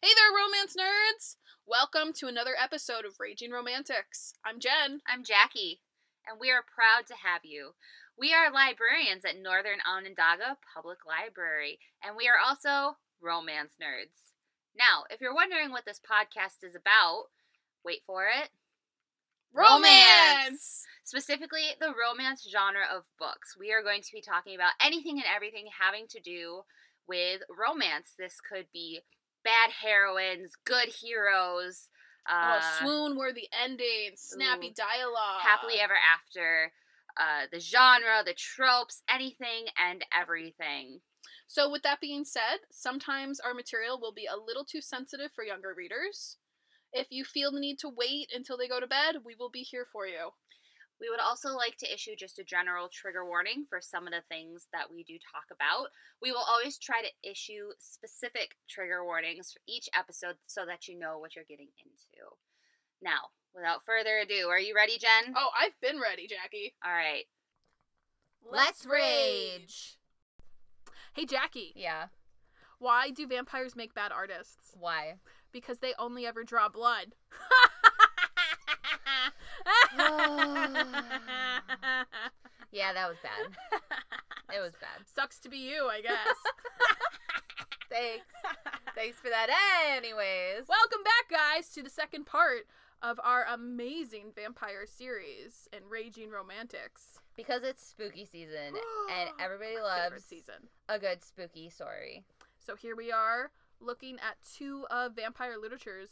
Hey there, romance nerds! Welcome to another episode of Raging Romantics. I'm Jen. I'm Jackie, and we are proud to have you. We are librarians at Northern Onondaga Public Library, and we are also romance nerds. Now, if you're wondering what this podcast is about, wait for it. Romance! Specifically, the romance genre of books. We are going to be talking about anything and everything having to do with romance. This could be bad heroines, good heroes, uh, oh, swoon worthy endings, snappy ooh, dialogue. happily ever after, uh, the genre, the tropes, anything and everything. So, with that being said, sometimes our material will be a little too sensitive for younger readers. If you feel the need to wait until they go to bed, we will be here for you. We would also like to issue just a general trigger warning for some of the things that we do talk about. We will always try to issue specific trigger warnings for each episode so that you know what you're getting into. Now, without further ado, are you ready, Jen? Oh, I've been ready, Jackie. All right. Let's rage. Hey, Jackie, Yeah. why do vampires make bad artists? Why? Because they only ever draw blood. Yeah, that was bad. It was bad. Sucks to be you, I guess. Thanks. Thanks for that. Anyways. Welcome back, guys, to the second part of our amazing vampire series and Raging Romantics. because it's spooky season and everybody loves season. a good spooky story. So here we are looking at two of vampire literature's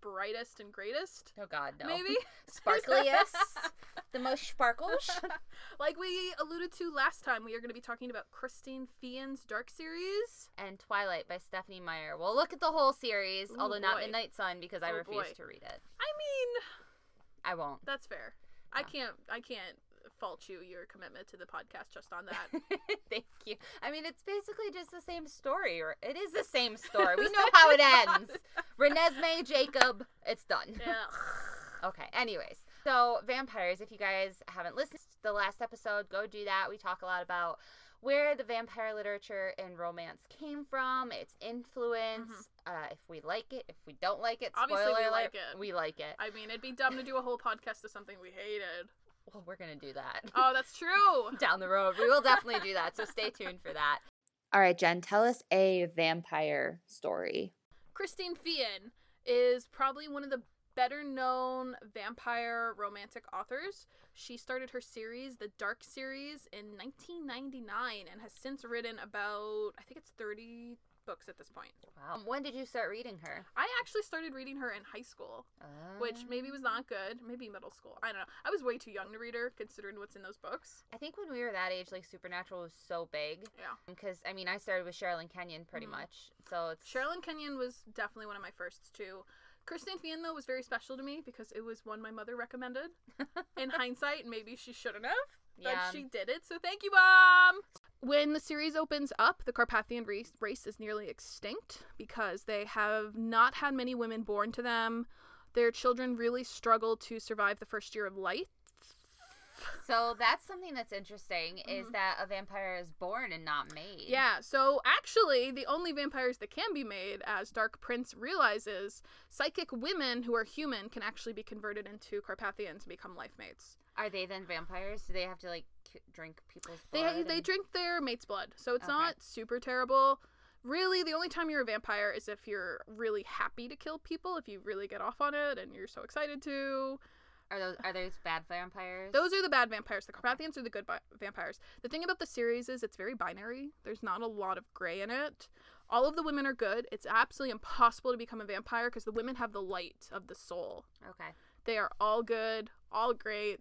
brightest and greatest, Oh God, no. maybe. Sparkliest. the most sparkles. like we alluded to last time, we are going to be talking about Christine Feehan's Dark series. and Twilight by Stephenie Meyer. We'll look at the whole series, Ooh, although not boy. Midnight Sun because I Oh, refuse boy. to read it. I mean, I won't. that's fair. I can't. I can't fault you your commitment to the podcast just on that. Thank you. I mean, it's basically just the same story. Or it is the same story. We know how it ends. Renesmee, Jacob, it's done. yeah. Okay. Anyways, so vampires. If you guys haven't listened to the last episode, go do that. We talk a lot about where the vampire literature and romance came from, its influence, uh, if we like it, if we don't like it. Obviously, we alert, like it. We like it. I mean, it'd be dumb to do a whole podcast of something we hated. Well, we're gonna do that Oh, that's true. down the road. We will definitely do that. So stay tuned for that. All right, Jen, tell us a vampire story. Christine Feehan is probably one of the better known vampire romantic authors. She started her series, the Dark series, in 1999 and has since written about, I think it's 30 books at this point. Wow. When did you start reading her? I actually started reading her in high school, which maybe was not good. Maybe middle school. I don't know. I was way too young to read her considering what's in those books. I think when we were that age, like Supernatural was so big. Yeah. Because I mean, I started with Sherilyn Kenyon pretty Mhm. much, so it's Sherilyn Kenyon was definitely one of my firsts too. Christine Feehan though was very special to me because it was one my mother recommended. In hindsight, maybe she shouldn't have, but Yeah. she did it. So thank you, mom. When the series opens up, the Carpathian race, race is nearly extinct because they have not had many women born to them. Their children really struggle to survive the first year of life. So that's something that's interesting is Mhm. that a vampire is born and not made. Yeah, so actually, the only vampires that can be made, as Dark Prince realizes, psychic women who are human can actually be converted into Carpathians and become life mates. Are they then vampires? Do they have to like k- drink people's They blood? they and- drink their mate's blood, so it's Okay. not super terrible. Really, the only time you're a vampire is if you're really happy to kill people, if you really get off on it and you're so excited to. Are those are those bad vampires? Those are the bad vampires. The Carpathians are the good bi- vampires. The thing about the series is it's very binary. There's not a lot of gray in it. All of the women are good. It's absolutely impossible to become a vampire because the women have the light of the soul. Okay. They are all good, all great,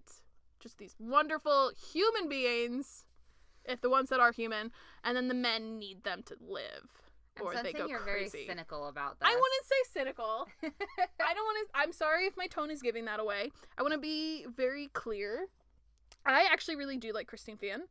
just these wonderful human beings, if the ones that are human, and then the men need them to live. I'm or they go you're crazy. very cynical about that. I wouldn't say cynical. I don't want to. I'm sorry if my tone is giving that away. I want to be very clear. I actually really do like Christine Feehan.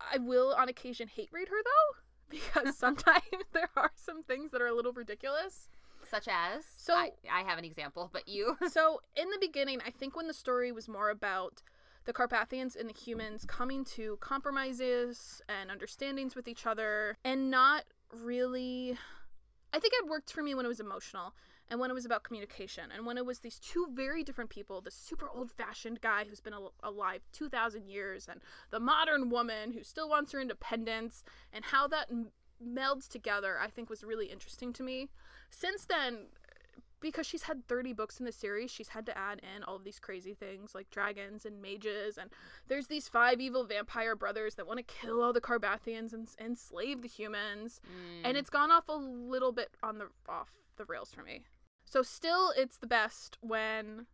I will on occasion hate read her though, because sometimes there are some things that are a little ridiculous. Such as So- I, I have an example, but you. So in the beginning, I think when the story was more about the Carpathians and the humans coming to compromises and understandings with each other and not really I think it worked for me when it was emotional and when it was about communication and when it was these two very different people the super old fashioned guy who's been al- alive 2,000 years and the modern woman who still wants her independence and how that m- melds together, I think was really interesting to me. Since then, because she's had 30 books in the series, she's had to add in all of these crazy things like dragons and mages, and there's these five evil vampire brothers that want to kill all the Carpathians and enslave the humans, and Mm. it's gone off a little bit on the off the rails for me. So still, it's the best when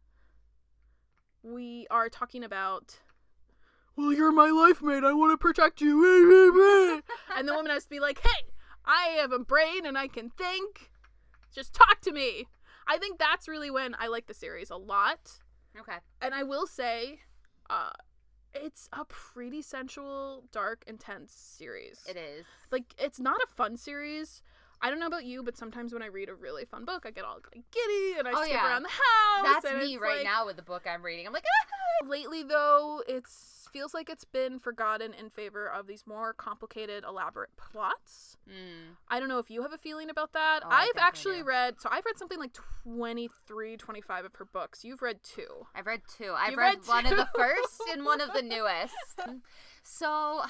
we are talking about. Well, you're my life mate. I want to protect you. and the woman has to be like, "Hey, I have a brain and I can think. Just talk to me." I think that's really when I like the series a lot. okay. And I will say, uh, it's a pretty sensual, dark, intense series. It is. Like, it's not a fun series. I don't know about you, but sometimes when I read a really fun book, I get all like, giddy and I Oh, skip yeah. around the house. That's me right like- now with the book I'm reading. I'm like, ah! Lately, though, it's feels like it's been forgotten in favor of these more complicated, elaborate plots. Mm. I don't know if you have a feeling about that. Oh, I've actually read, so I've read something like 23, 25 of her books. You've read two. I've read two. I've You've read, read one of the first and one of the newest. So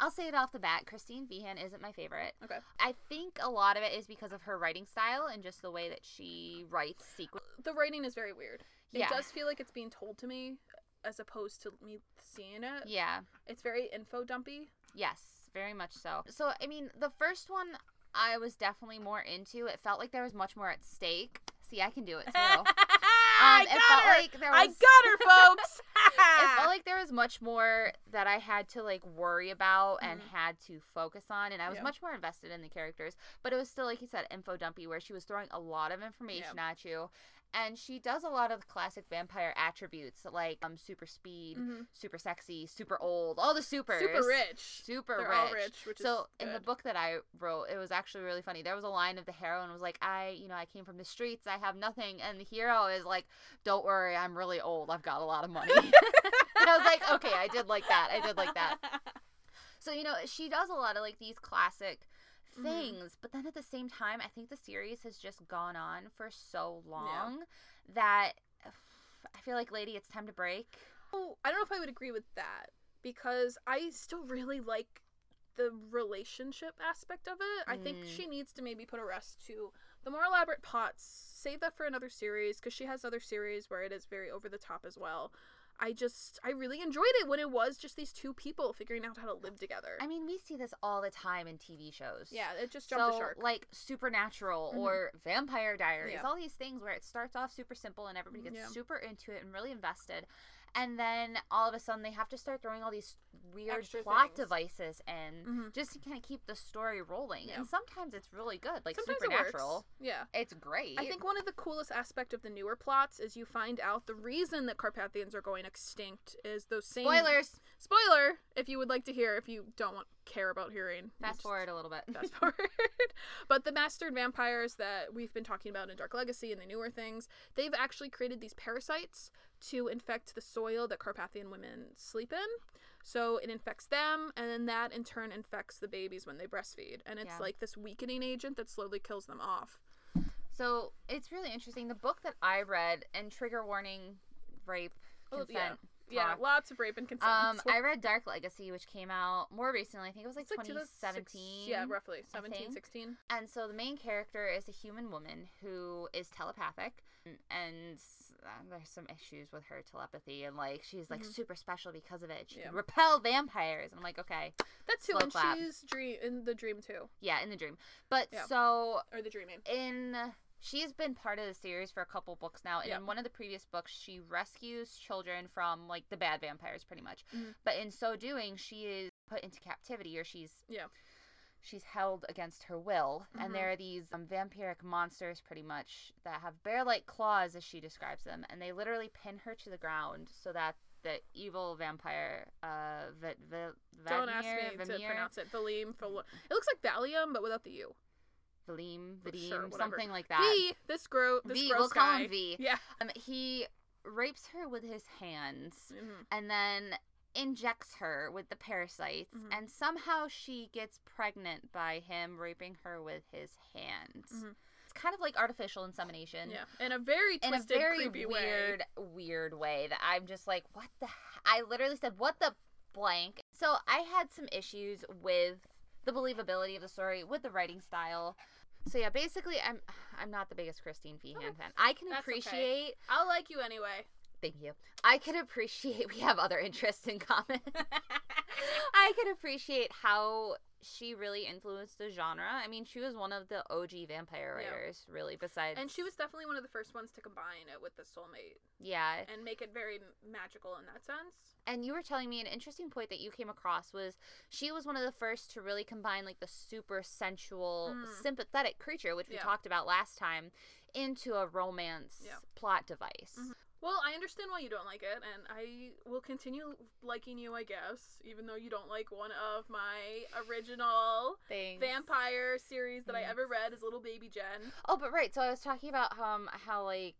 I'll say it off the bat. Christine Feehan isn't my favorite. Okay. I think a lot of it is because of her writing style and just the way that she writes sequence. The writing is very weird. It Yeah. does feel like it's being told to me as opposed to me seeing it. Yeah. It's very info dumpy. Yes, very much so. So, I mean, the first one I was definitely more into. It felt like there was much more at stake. See, I can do it too. Um, I got felt her. like there I got her, folks. it felt like there was much more that I had to like worry about and Mhm. had to focus on, and I was Yeah. much more invested in the characters. But it was still, like you said, info dumpy, where she was throwing a lot of information at you, and she does a lot of the classic vampire attributes like um super speed, Mhm. super sexy, super old, all the supers, Super rich. super They're rich. rich, which So in the book that I wrote, it was actually really funny. There was a line of the heroine was like, "I, you know, I came from the streets. I have nothing," and the hero is like, "Don't worry, I'm really old. I've got a lot of money." and I was like, "Okay, I did like that. I did like that." So you know, she does a lot of like these classic Mhm. things, but then at the same time, I think the series has just gone on for so long that I feel like, lady, it's time to break. Oh, I don't know if I would agree with that because I still really like the relationship aspect of it. I think Mm. she needs to maybe put a rest to the more elaborate plots. Save that for another series because she has other series where it is very over the top as well. I just I really enjoyed it when it was just these two people figuring out how to live together. I mean, we see this all the time in TV shows. yeah, it just jumped so, the shark. like Supernatural Mhm. or Vampire Diaries, Yeah. all these things where it starts off super simple and everybody gets Yeah. super into it and really invested. And then all of a sudden they have to start throwing all these weird Extra plot things. devices in Mhm. just to kind of keep the story rolling. Yeah. And sometimes it's really good, like Sometimes Supernatural. it. Yeah. It's great. I think one of the coolest aspect of the newer plots is you find out the reason that Carpathians are going extinct is those same Spoilers. Spoiler, if you would like to hear, if you don't want care about hearing. Fast forward a little bit. Fast forward. but the mastered vampires that we've been talking about in Dark Legacy and the newer things, they've actually created these parasites to infect the soil that Carpathian women sleep in. So it infects them, and then that in turn infects the babies when they breastfeed. And it's Yeah. like this weakening agent that slowly kills them off. So it's really interesting. The book that I read, and trigger warning, rape, Oh, consent. yeah. Yeah, talk. lots of rape and consent. Um, I read Dark Legacy, which came out more recently. I think it was like 2017. Yeah, roughly. 17, 16. And so the main character is a human woman who is telepathic, and uh, there's some issues with her telepathy, and like she's like Mhm. super special because of it. She Yeah. can repel vampires, and I'm like, okay, That's too, and clap. she's dream in the dream too, yeah, in the dream. But Yeah. so or the dreaming. in she's been part of the series for a couple books now and Yeah. in one of the previous books she rescues children from like the bad vampires pretty much Mhm. but in so doing she is put into captivity or she's Yeah. She's held against her will Mhm. and there are these um, vampiric monsters pretty much that have bear-like claws as she describes them and they literally pin her to the ground so that the evil vampire uh v- v- Don't ask me to pronounce it. Valim. Val- it looks like Valium, but without the U. Valim, Sure, Vadim, whatever. something like that. V. This grow. This V, gross we'll call him V. Yeah. Um, he rapes her with his hands, Mhm. and then injects her with the parasites, Mhm. and somehow she gets pregnant by him raping her with his hands. Mhm. It's kind of like artificial insemination. Yeah, in a very In a twisted, very creepy weird, way. weird way that I'm just like, what the? h-" I literally said, what the blank. So I had some issues with the believability of the story, with the writing style. So yeah, basically, I'm I'm not the biggest Christine Feehan Okay. fan. I can That's okay. appreciate I'll like you anyway. Thank you. I could appreciate we have other interests in common. I could appreciate how she really influenced the genre. I mean, she was one of the OG vampire Yeah. writers, really. Besides, And she was definitely one of the first ones to combine it with the soulmate yeah. and make it very magical in that sense. And you were telling me an interesting point that you came across was she was one of the first to really combine like the super sensual, Mm. sympathetic creature, which we Yeah. talked about last time, into a romance Yeah. plot device. Mhm. Well, I understand why you don't like it, and I will continue liking you, I guess, even though you don't like one of my original Thanks. vampire series that I ever read is Little Baby Jen. Oh, but right. So I was talking about um how like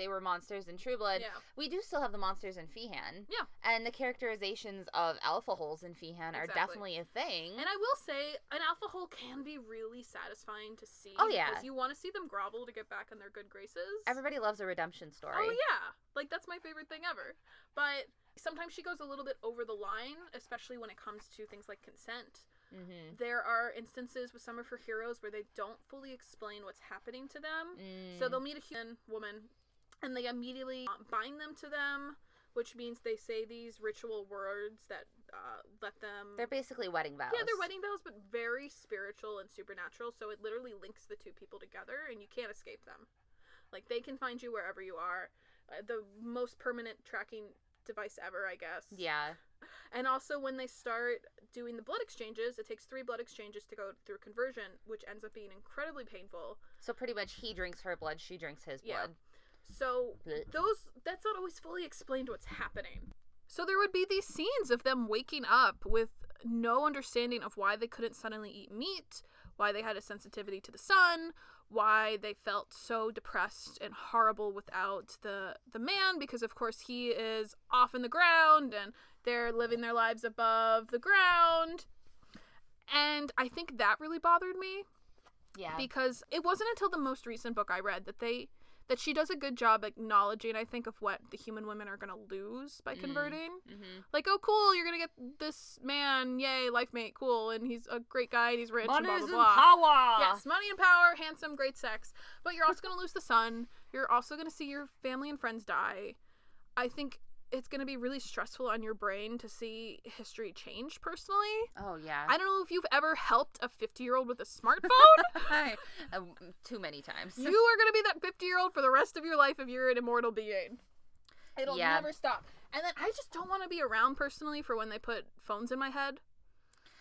they were monsters in True Blood. Yeah. We do still have the monsters in Feehan. Yeah. And the characterizations of alpha holes in Feehan are definitely a thing. And I will say, an alpha hole can be really satisfying to see. Oh, yeah. Because you want to see them grovel to get back in their good graces. Everybody loves a redemption story. Oh yeah, like that's my favorite thing ever. But sometimes she goes a little bit over the line, especially when it comes to things like consent. Mm-hmm. There are instances with some of her heroes where they don't fully explain what's happening to them. Mm. So they'll meet a human woman, and they immediately bind them to them, which means they say these ritual words that uh, let them. They're basically wedding vows. yeah, they're wedding vows, but very spiritual and supernatural. So it literally links the two people together, and you can't escape them. Like they can find you wherever you are. Uh, the most permanent tracking device ever, I guess. Yeah. And also, when they start doing the blood exchanges, it takes three blood exchanges to go through conversion, which ends up being incredibly painful. So pretty much he drinks her blood, she drinks his Yeah. blood. So those that's not always fully explained what's happening. So there would be these scenes of them waking up with no understanding of why they couldn't suddenly eat meat, why they had a sensitivity to the sun, why they felt so depressed and horrible without the the man because of course he is off in the ground and they're living their lives above the ground. And I think that really bothered me Yeah. because it wasn't until the most recent book I read that they that she does a good job acknowledging I think of what the human women are going to lose by Mm. converting. mm-hmm. Like, oh cool, you're going to get this man, yay, life mate, cool, and he's a great guy and he's rich and blah blah blah. power. Yes, money and power, handsome, great sex. But you're also going to lose the son You're also going to see your family and friends die. I think it's going to be really stressful on your brain to see history change personally. Oh yeah. I don't know if you've ever helped a 50 year old with a smartphone. Uh, too many times. you are going to be that 50 year old for the rest of your life if you're an immortal being. It'll Yeah. never stop. And then I just don't want to be around personally for when they put phones in my head.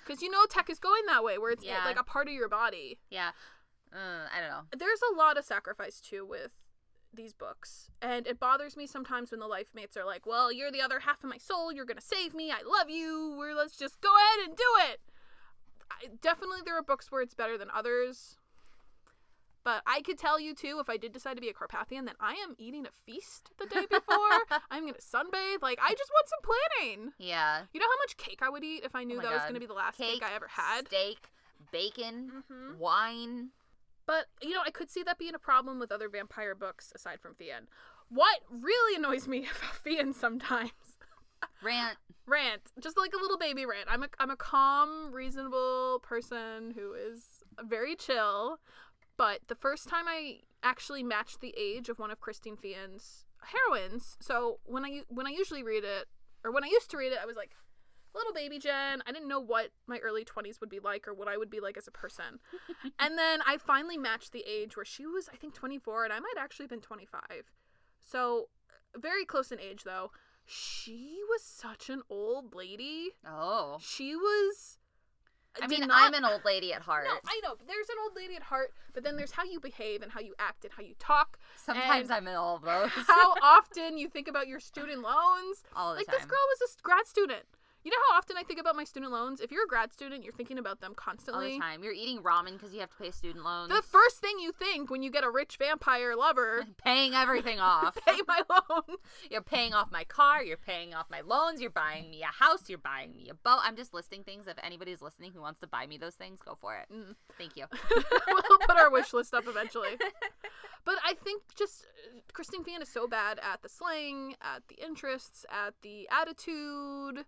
Because you know tech is going that way where it's Yeah. like a part of your body. yeah. Uh, I don't know. There's a lot of sacrifice too with these books. And it bothers me sometimes when the life mates are like, well, you're the other half of my soul. You're going to save me. I love you. We're, let's just go ahead and do it. I, definitely, there are books where it's better than others. But I could tell you too, if I did decide to be a Carpathian, that I am eating a feast the day before. I'm gonna sunbathe. Like I just want some planning. Yeah. You know how much cake I would eat if I knew Oh that was gonna be the last cake, Cake, I ever had. Steak, bacon, hmm wine. But you know, I could see that being a problem with other vampire books aside from Feehan. What really annoys me about Feehan sometimes Rant. rant, just like a little baby rant. I'm a I'm a calm, reasonable person who is very chill. But the first time I actually matched the age of one of Christine Feehan's heroines, so when I when I usually read it, or when I used to read it, I was like, little baby Jen. I didn't know what my early 20s would be like or what I would be like as a person. and then I finally matched the age where she was, I think, 24, and I might actually have been 25. So uh, very close in age though. She was such an old lady. Oh. She was. I mean, not- I'm an old lady at heart. No, I know. There's an old lady at heart, but then there's how you behave and how you act and how you talk. Sometimes I'm in all of those. How often you think about your student loans. all the Like time. this girl was a grad student. You know how often I think about my student loans? If you're a grad student, you're thinking about them constantly. All the time. You're eating ramen because you have to pay student loans. The first thing you think when you get a rich vampire lover, paying everything off. pay my loan. You're paying off my car. You're paying off my loans. You're buying me a house. You're buying me a boat. I'm just listing things. If anybody's listening who wants to buy me those things, go for it. Mm. Thank you. we'll put our wish list up eventually. But I think just uh, Christine Feehan is so bad at the slang, at the interests, at the attitude.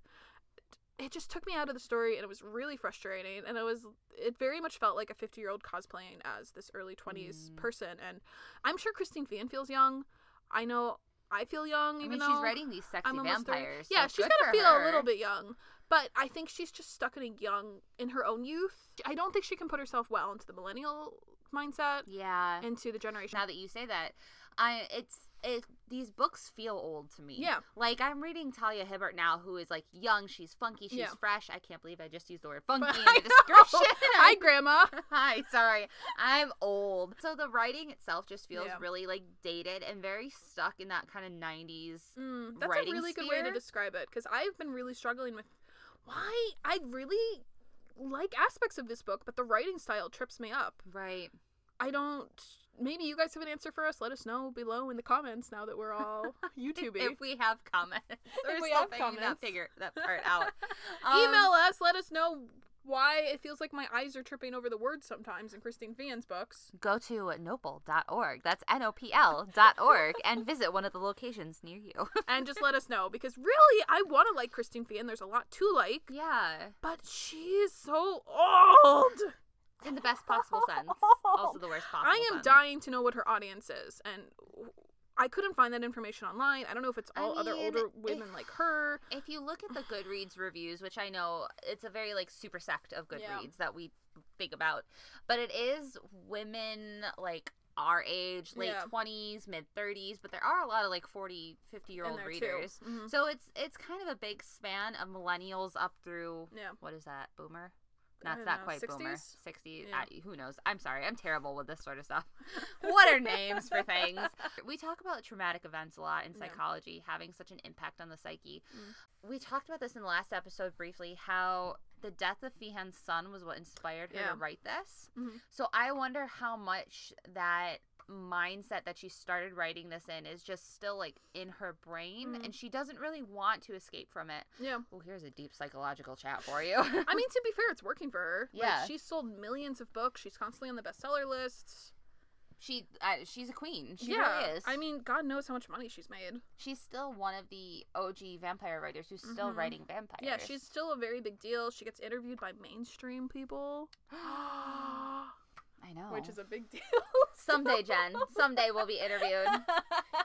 It just took me out of the story and it was really frustrating. And it was, it very much felt like a 50 year old cosplaying as this early 20s Mm. person. And I'm sure Christine Feehan feels young. I know I feel young, I even mean, though she's writing these sexy I'm almost 30. vampires. Yeah, so she's good gotta for feel a little bit young. But I think she's just stuck in a young in her own youth. I don't think she can put herself well into the millennial mindset, Yeah. into the generation. now that you say that, I it's it these books feel old to me. Yeah. Like I'm reading Talia Hibbert now, who is like young. She's funky. She's Yeah. fresh. I can't believe I just used the word funky in I the description. Hi, Grandma. Hi, sorry. I'm old. So the writing itself just feels Yeah. really like dated and very stuck in that kind of 90s. Mm, that's a really good way to describe it because I've been really struggling with why I really like aspects of this book, but the writing style trips me up. Right. I don't. Maybe you guys have an answer for us. Let us know below in the comments now that we're all YouTubing. If we have comments. We're we still have comments. that figure that part out. Um, Email us. Let us know why it feels like my eyes are tripping over the words sometimes in Christine Feehan's books. Go to nopl.org. That's N O P L dot org and visit one of the locations near you. And just let us know because really, I want to like Christine Feehan. There's a lot to like, yeah. but she is so old. In the best possible sense. Also the worst possible I am sense. dying to know what her audience is, and I couldn't find that information online. I don't know if it's I all other mean, older if- women like her. If you look at the Goodreads reviews, which I know it's a very like super sect of Yeah. Goodreads that we think about, but it is women like our age, late Yeah. 20s, mid 30s, but there are a lot of like 40, 50 year old readers. Mhm. So it's it's kind of a big span of millennials up through Yeah. what is that? Boomer? Not don't not know, quite boomer. 60s? 60s. Yeah. I, who knows? I'm sorry. I'm terrible with this sort of stuff. what are names for things? We talk about traumatic events a lot in Yeah. psychology having such an impact on the psyche. Mm. We talked about this in the last episode briefly how the death of Feehan's son was what inspired her Yeah. to write this. Mhm. So I wonder how much that mindset that she started writing this in is just still like in her brain Mhm. and she doesn't really want to escape from it. Yeah. Oh, here's a deep psychological chat for you. I mean, to be fair, it's working for her. Yeah. Like, she's sold millions of books. She's constantly on the bestseller lists. she uh, she's a queen. She yeah. really is. I mean, God knows how much money she's made. she's still one of the OG vampire writers who's still Mhm. writing vampires. Yeah, she's still a very big deal. She gets interviewed by mainstream people, I know. which is a big deal. someday, Jen. Someday we'll be interviewed.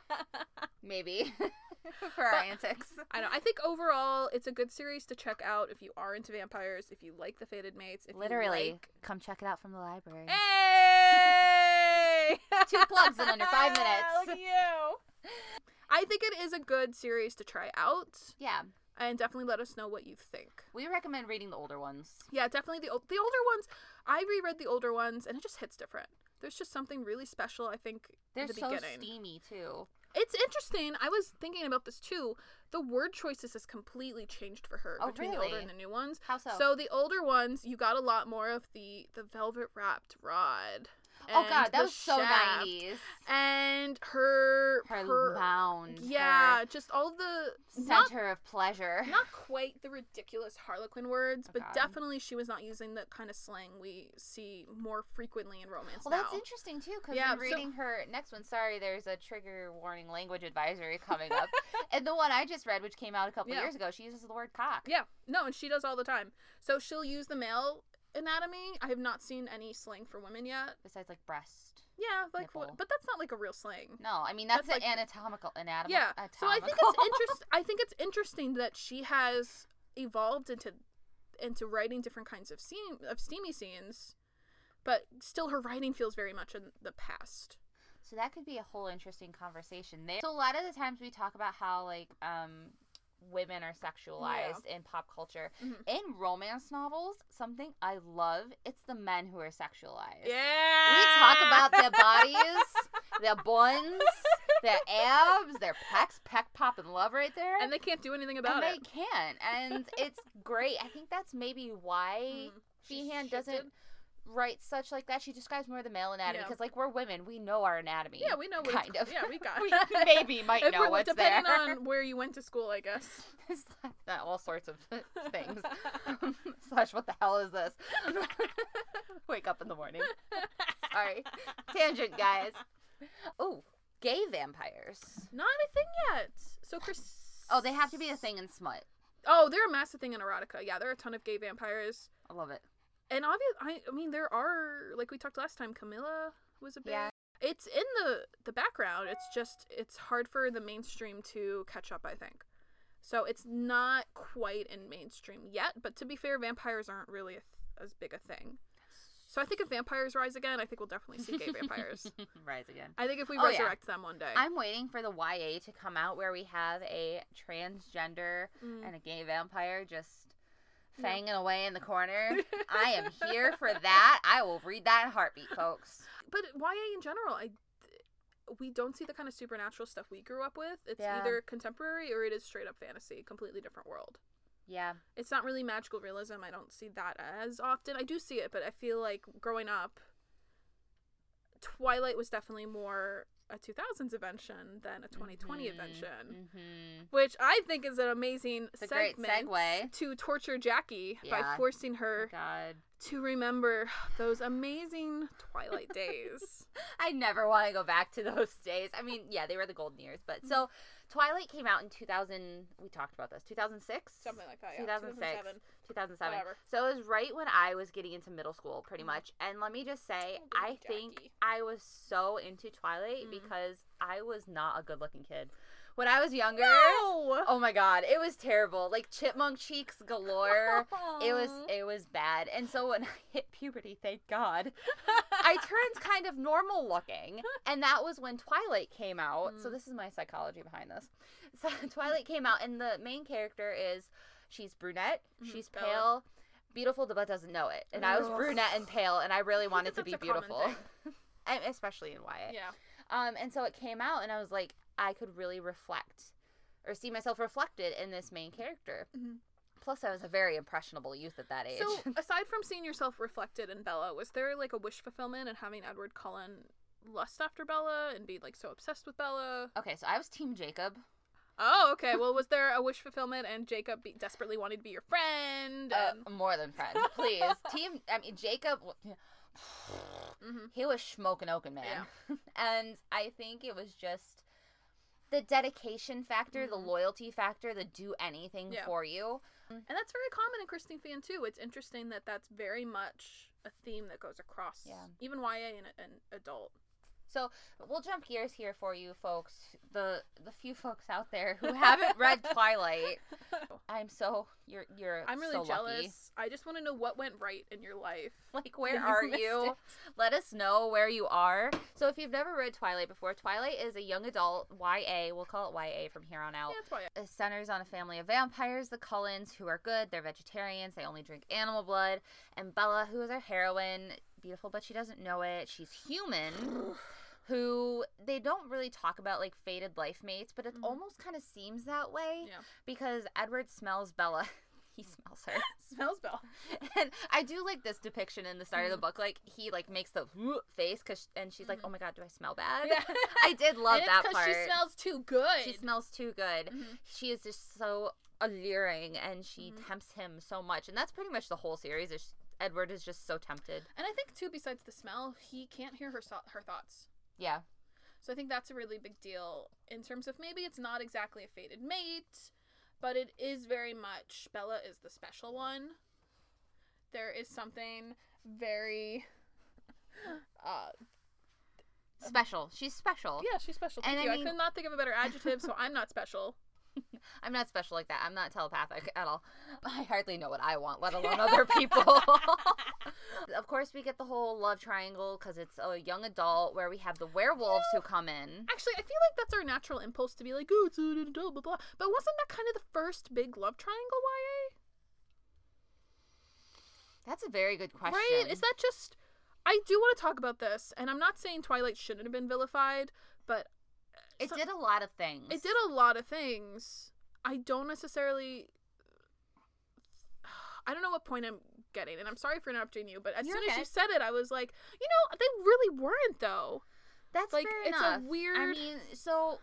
Maybe for our But- antics. I know. I think overall, it's a good series to check out if you are into vampires, if you like the Fated Mates, if Literally, You like... come check it out from the library. Hey! Two plugs in under five minutes. At you. I think it is a good series to try out, Yeah, and definitely let us know what you think. we recommend reading the older ones. Yeah, definitely the the older ones. I reread the older ones, and it just hits different. There's just something really special. I think They're the so beginning. steamy too. It's interesting. I was thinking about this too. The word choices has completely changed for her Oh, between the older and the new ones. How so? So the older ones, you got a lot more of the the velvet wrapped rod. Oh god, that was so nineties. And her Her, mound. yeah, her just all the not center of pleasure. not quite the ridiculous Harlequin words, Oh, but God. definitely she was not using the kind of slang we see more frequently in romance Well, now. that's interesting too, because Yeah, I'm so- reading her next one. Sorry, there's a trigger warning language advisory coming up, and the one I just read, which came out a couple Yeah. years ago, she uses the word cock. Yeah, no, and she does all the time. So she'll use the male anatomy. I have not seen any slang for women yet. Besides, like breast. Yeah, like, Nipple. but that's not like a real slang. No, I mean that's, That's like- anatomical anatomy. Yeah. So I think it's interest. I think it's interesting that she has evolved into into writing different kinds of scene of steamy scenes, but still her writing feels very much in the past. So that could be a whole interesting conversation there. So a lot of the times we talk about how like um women are sexualized in pop culture. Mhm. In romance novels, something I love, it's the men who are sexualized. Yeah. We talk about their bodies, their buns, their abs, their pecs, peck pop and love right there. and they can't do anything about and it. they can't. And it's great. I think that's maybe why Mm. Feehan doesn't. Write such like that. She describes more the male anatomy Yeah. because, like, we're women, we know our anatomy. Yeah, we know kind of. Yeah, we got. we maybe might if know what's there. depending on where you went to school, I guess. All sorts of things. Slash, what the hell is this? Wake up in the morning. Sorry. Tangent, guys. Oh, gay vampires. Not a thing yet. So Chris. Oh, they have to be a thing in smut. Oh, they're a massive thing in erotica. Yeah, there are a ton of gay vampires, I love it. And obvious. I, I mean, there are like we talked last time. Carmilla was a big. Yeah. It's in the the background. It's just it's hard for the mainstream to catch up. I think. So it's not quite in mainstream yet. But to be fair, vampires aren't really a th- as big a thing. So I think if vampires rise again, I think we'll definitely see gay vampires. Rise again. I think if we Oh, yeah. resurrect them one day. I'm waiting for the YA to come out where we have a transgender Mm. and a gay vampire just Fanging away in the corner. I am here for that. I will read that in heartbeat, folks. but YA in general, I we don't see the kind of supernatural stuff we grew up with. It's Yeah. either contemporary or it is straight up fantasy, completely different world. Yeah. It's not really magical realism. I don't see that as often. I do see it, but I feel like growing up, Twilight was definitely more a 2000s invention than a 2020 invention, Mm-hmm. which I think is an amazing It's segment segue. to torture Jackie by forcing her God. to remember those amazing Twilight days. I never want to go back to those days. I mean, yeah, they were the golden years, but so Twilight came out in 2000. We talked about this. 2006. Something like that, yeah. 2006. 2007. 2007. Whatever. So it was right when I was getting into middle school, pretty Mhm. much. And let me just say, Oh, I think Jackie. I was so into Twilight Mhm. because I was not a good looking kid. When I was younger, No! oh my god, it was terrible. Like chipmunk cheeks galore. It was it was bad. And so when I hit puberty, thank God, I turned kind of normal looking. And that was when Twilight came out. So Mm. this is my psychology behind this. So Twilight came out and the main character is she's brunette, Mhm, she's pale, beautiful but doesn't know it. And I was brunette and pale and I really wanted to be beautiful. Especially in YA. Yeah. Um, and so it came out, and I was like, I could really reflect or see myself reflected in this main character. Mhm. Plus, I was a very impressionable youth at that age. So, aside from seeing yourself reflected in Bella, was there like a wish fulfillment and having Edward Cullen lust after Bella and be like so obsessed with Bella? okay, so I was Team Jacob. Oh, okay. Well, was there a wish fulfillment and Jacob be- desperately wanted to be your friend? Uh, more than friend, please. Team, I mean Jacob. Mhm. He was smoking oaken man, and I think it was just the dedication factor, the Mhm. loyalty factor, the do anything Yeah. for you. Mm-hmm. And that's very common in Christine Feehan too. It's interesting that that's very much a theme that goes across Yeah. even YA and, and adult. So we'll jump gears here for you folks, the the few folks out there who haven't read Twilight. I'm so you're you're I'm really so jealous. lucky. I just want to know what went right in your life. Like where are you? it. Let us know where you are. So if you've never read Twilight before, Twilight is a young adult YA. We'll call it YA from here on out. Yeah, why. It uh, centers on a family of vampires, the Cullens, who are good. They're vegetarians. They only drink animal blood. And Bella, who is our heroine, beautiful, but she doesn't know it. She's human. Who they don't really talk about like fated life mates, but it Mhm. almost kind of seems that way Yeah. because Edward smells Bella. he smells her. Smells Bella. and I do like this depiction in the start of the Mhm. book. Like he like makes the face because and she's like, Mhm. "Oh my god, do I smell bad?" Yeah. I did love that 'cause part. she smells too good. She smells too good. Mhm. She is just so alluring, and she Mhm. tempts him so much. And that's pretty much the whole series. Is Edward is just so tempted. And I think too, besides the smell, he can't hear her so- her thoughts. Yeah, So I think that's a really big deal in terms of maybe it's not exactly a fated mate, but it is very much Bella is the special one. There is something very uh special. She's special. yeah, she's special. Thank I you. I, mean- could not think of a better adjective, so I'm not special. I'm not special like that. I'm not telepathic at all. I hardly know what I want, let alone other people. of course, we get the whole love triangle because it's a young adult where we have the werewolves who come in. Actually, I feel like that's our natural impulse to be like, it's an adult, blah blah. But wasn't that kind of the first big love triangle YA? That's a very good question. Right? Is that just? I do want to talk about this, and I'm not saying Twilight shouldn't have been vilified, but uh, It So- did a lot of things. It did a lot of things. I don't necessarily. I don't know what point I'm getting, and I'm sorry for interrupting you, but as You're soon as you said it, I was like, you know, they really weren't though. That's like, fair it's a enough. I mean, so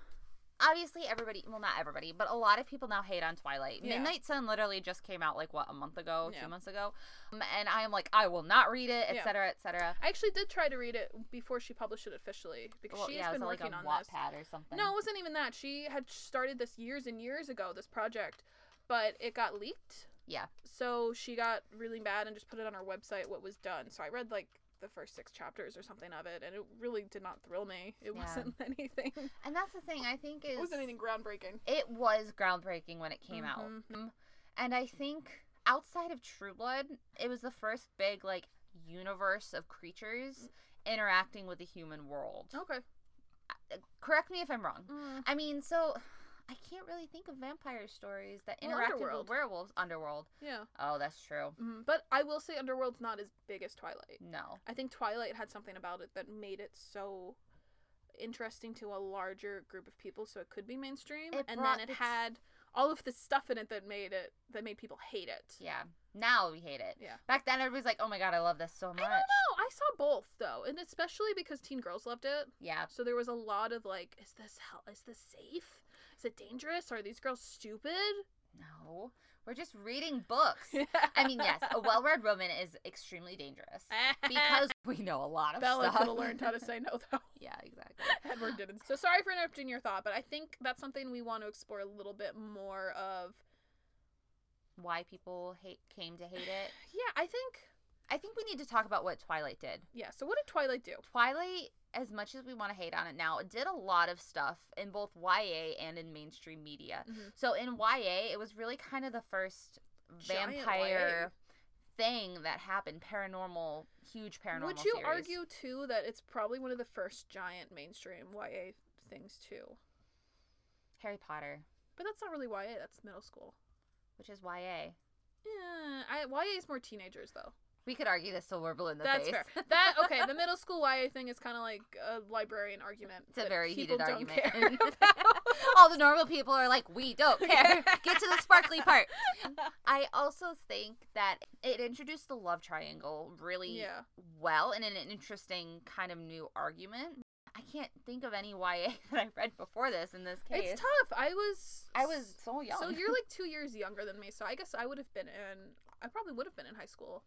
obviously everybody, well, not everybody, but a lot of people now hate on Twilight. Yeah. Midnight Sun literally just came out like what a month ago, Yeah. two months ago, um, and I am like, I will not read it, Yeah. etc., etc. I actually did try to read it before she published it officially because Well, she's yeah, it was been like working on on this. Wattpad or something. No, it wasn't even that. She had started this years and years ago, this project, but it got leaked. Yeah. So she got really mad and just put it on her website what was done. So I read like the first six chapters or something of it, and it really did not thrill me. It Yeah. wasn't anything. and that's the thing. I think is It wasn't anything groundbreaking. it was groundbreaking when it came out. Mhm. Um, And I think outside of True Blood, it was the first big like universe of creatures interacting with the human world. Okay. Uh, Correct me if I'm wrong. Mm. I mean, so I can't really think of vampire stories that Well, Underworld. with werewolves. Underworld. Yeah. Oh, that's true. Mhm. But I will say Underworld's not as big as Twilight. No. I think Twilight had something about it that made it so interesting to a larger group of people so it could be mainstream It and brought then it had all of the stuff in it that made it that made people hate it. Yeah. Now we hate it. Yeah. Back then, everybody's like, "Oh my god, I love this so much." I don't know. I saw both though, and especially because teen girls loved it. Yeah. So there was a lot of like, is this hell? Is this safe? Is it dangerous? Are these girls stupid? No. We're just reading books. I mean, yes, a well-read woman is extremely dangerous because we know a lot of Bella stuff. could have learned how to say no though. yeah, exactly. Edward didn't. So sorry for interrupting your thought, but I think that's something we want to explore a little bit more of. Why people hate came to hate it. Yeah, I think. I think we need to talk about what Twilight did. Yeah. So what did Twilight do? Twilight, as much as we want to hate on it now, it did a lot of stuff in both YA and in mainstream media. Mhm. So in YA, it was really kind of the first Giant vampire thing that happened, paranormal, huge paranormal. Would you series. argue too that it's probably one of the first giant mainstream YA things too? Harry Potter, But that's not really YA. That's middle school. which is YA? Yeah, I, YA is more teenagers though. We could argue this till we're blue in the That's face. fair. That okay. The middle school YA thing is kind of like a librarian argument. It's a that very people heated don't argument. care about. All the normal people are like, we don't care. Get to the sparkly part. I also think that it introduced the love triangle really yeah. well and in an interesting kind of new argument. I can't think of any YA that I read before this in this case. It's tough. I was. I was so young. So you're like two years younger than me. So I guess I would have been in. I probably would have been in high school.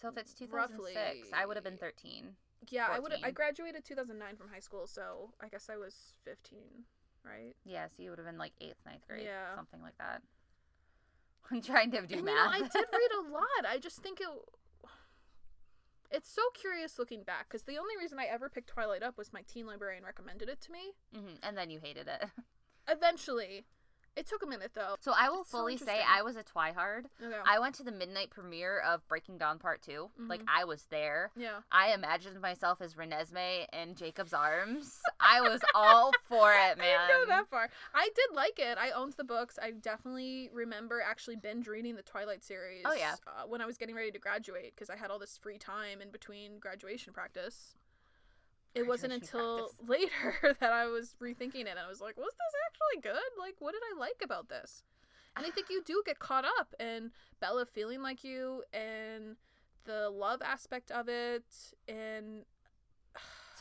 So if it's 2006, I would have been 13. Yeah, I would. I graduated 2009 from high school, so I guess I was 15, right? Yeah, so you would have been like 8th, ninth grade, Yeah. something like that. I'm trying to do and math. you know, I did read a lot. I just think it. It's so curious looking back because the only reason I ever picked Twilight up was my teen librarian recommended it to me. hmm And then you hated it. Eventually, it took a minute though. So I will It's so fully say. I was a twihard. Okay. I went to the midnight premiere of Breaking Dawn Part 2. Like Mhm. I was there. yeah. I imagined myself as Renesmee in Jacob's arms. I was all for it, man. I didn't go that far. I did like it. I owned the books. I definitely remember actually binge reading the Twilight series. Oh, yeah. Uh, when I was getting ready to graduate because I had all this free time in between graduation practice. It wasn't until practice. later that I was rethinking it and I was like, was this actually good? Like, what did I like about this? And I think you do get caught up in Bella feeling like you and the love aspect of it and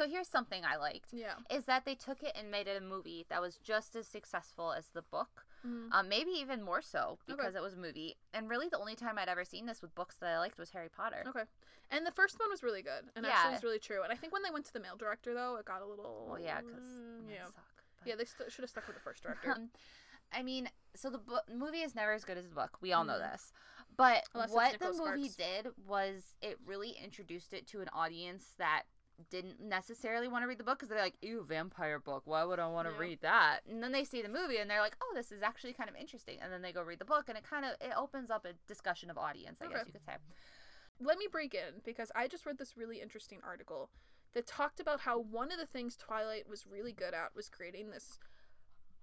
So here's something I liked yeah. is that they took it and made it a movie that was just as successful as the book. Mhm. Um, maybe even more so Okay. because it was a movie. And really, the only time I'd ever seen this with books that I liked was Harry Potter. Okay. And the first one was really good, and Yeah. actually was really true. And I think when they went to the male director, though, it got a little. Well, yeah, because mm, yeah, suck. but- yeah, they st- should have stuck with the first director. Um, I mean, so the book movie is never as good as the book. We all know Mhm. this. But Unless what the movie Sparks. did was it really introduced it to an audience that didn't necessarily want to read the book because they're like, "Ew, vampire book. Why would I want to Yeah. read that?" And then they see the movie and they're like, "Oh, this is actually kind of interesting." And then they go read the book and it kind of it opens up a discussion of audience, I guess you could say. Let me break in because I just read this really interesting article that talked about how one of the things Twilight was really good at was creating this.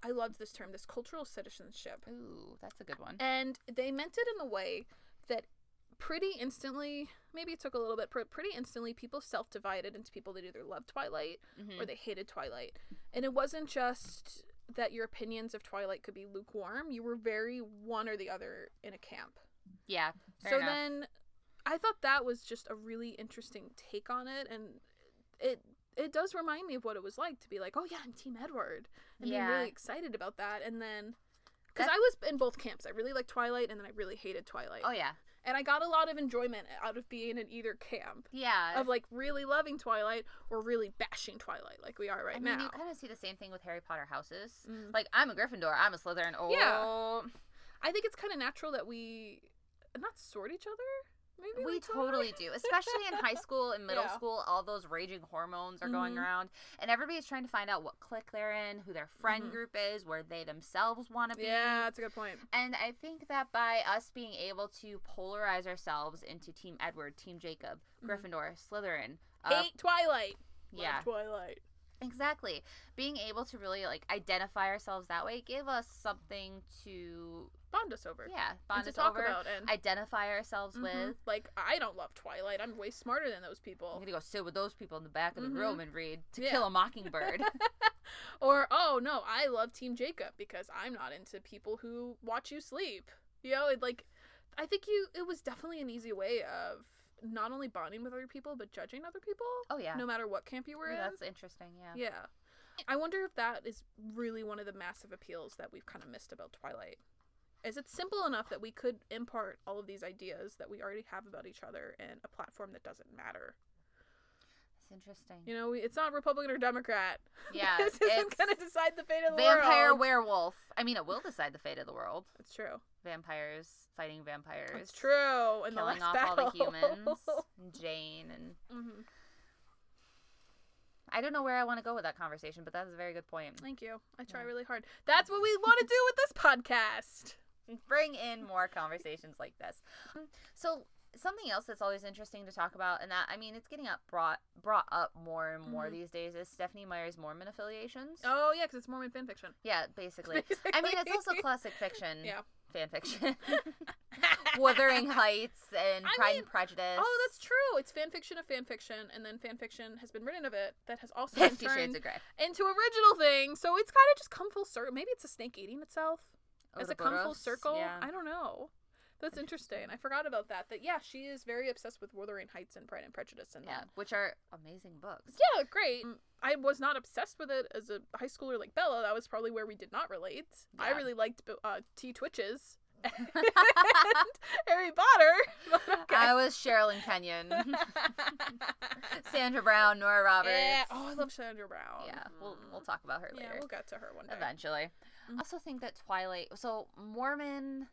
I loved this term, this cultural citizenship. Ooh, that's a good one. And they meant it in a way that pretty instantly, maybe it took a little bit, but pretty instantly, people self divided into people that either loved Twilight Mhm. or they hated Twilight. And it wasn't just that your opinions of Twilight could be lukewarm. You were very one or the other in a camp. Yeah. so enough. then I thought that was just a really interesting take on it and it it does remind me of what it was like to be like, "Oh yeah, I'm team Edward." And being Yeah. really excited about that and then cuz I was in both camps. I really liked Twilight and then I really hated Twilight. Oh yeah. And I got a lot of enjoyment out of being in either camp. Yeah. Of like really loving Twilight or really bashing Twilight like we are right I mean, now. you kind of see the same thing with Harry Potter houses. Mm. Like, I'm a Gryffindor. I'm a Slytherin. Oh. Yeah. I think it's kind of natural that we not sort each other. Maybe We that? totally do, especially in high school and middle Yeah. school. All those raging hormones are going Mhm. around, and everybody's trying to find out what clique they're in, who their friend Mhm. group is, where they themselves want to be. Yeah, that's a good point. And I think that by us being able to polarize ourselves into Team Edward, Team Jacob, Mhm. Gryffindor, Slytherin, uh, Hate Twilight. Love yeah, Twilight. Exactly. Being able to really like identify ourselves that way gave us something to Bond us over. yeah bond and to us talk over, about and identify ourselves Mhm. with. Like I don't love Twilight. I'm way smarter than those people. I'm gonna go sit with those people in the back of the Mhm. room and read To Yeah. Kill a Mockingbird. or oh no, I love Team Jacob because I'm not into people who watch you sleep. You know, it like I think you it was definitely an easy way of not only bonding with other people but judging other people. oh yeah, No matter what camp you were in. that's interesting. Yeah. Yeah. I wonder if that is really one of the massive appeals that we've kind of missed about Twilight. Is it simple enough that we could impart all of these ideas that we already have about each other in a platform that doesn't matter? That's interesting. You know, we, it's not Republican or Democrat. Yeah, this isn't it's going to decide the fate of the Vampire world. Vampire werewolf. I mean, it will decide the fate of the world. It's true. Vampires fighting vampires. It's true. In the Killing last off battle. all the humans. and Jane and Mhm. I don't know where I want to go with that conversation, but that's a very good point. Thank you. I try Yeah. really hard. That's what we want to do with this podcast. Bring in more conversations like this. So something else that's always interesting to talk about, and that I mean, it's getting up brought brought up more and more Mhm. these days, is Stephenie Meyer's Mormon affiliations. Oh yeah, because it's Mormon fan fiction. Yeah, basically. I mean, it's also classic fiction. Yeah. Fan fiction. Wuthering Heights and I Pride mean, and Prejudice. Oh, that's true. It's fan fiction of fan fiction, and then fan fiction has been written of it that has also been Fifty Shades of Grey. into original thing. So it's kind of just come full circle. Maybe it's a snake eating itself. Oh, Has the it come full circle? Yeah. I don't know. That's interesting. I forgot about that. That yeah, she is very obsessed with Wuthering Heights and Pride and Prejudice and Yeah, all. which are amazing books. Yeah, great. Mm, I was not obsessed with it as a high schooler like Bella. That was probably where we did not relate. I really liked uh, T Twitches and Harry Potter. okay. I was Sherilyn Kenyon, Sandra Brown, Nora Roberts. Yeah. Oh, I love Sandra Brown. Yeah, we'll we'll talk about her later. Yeah, we'll get to her one day. eventually. Mhm. I also think that Twilight. So Mormon.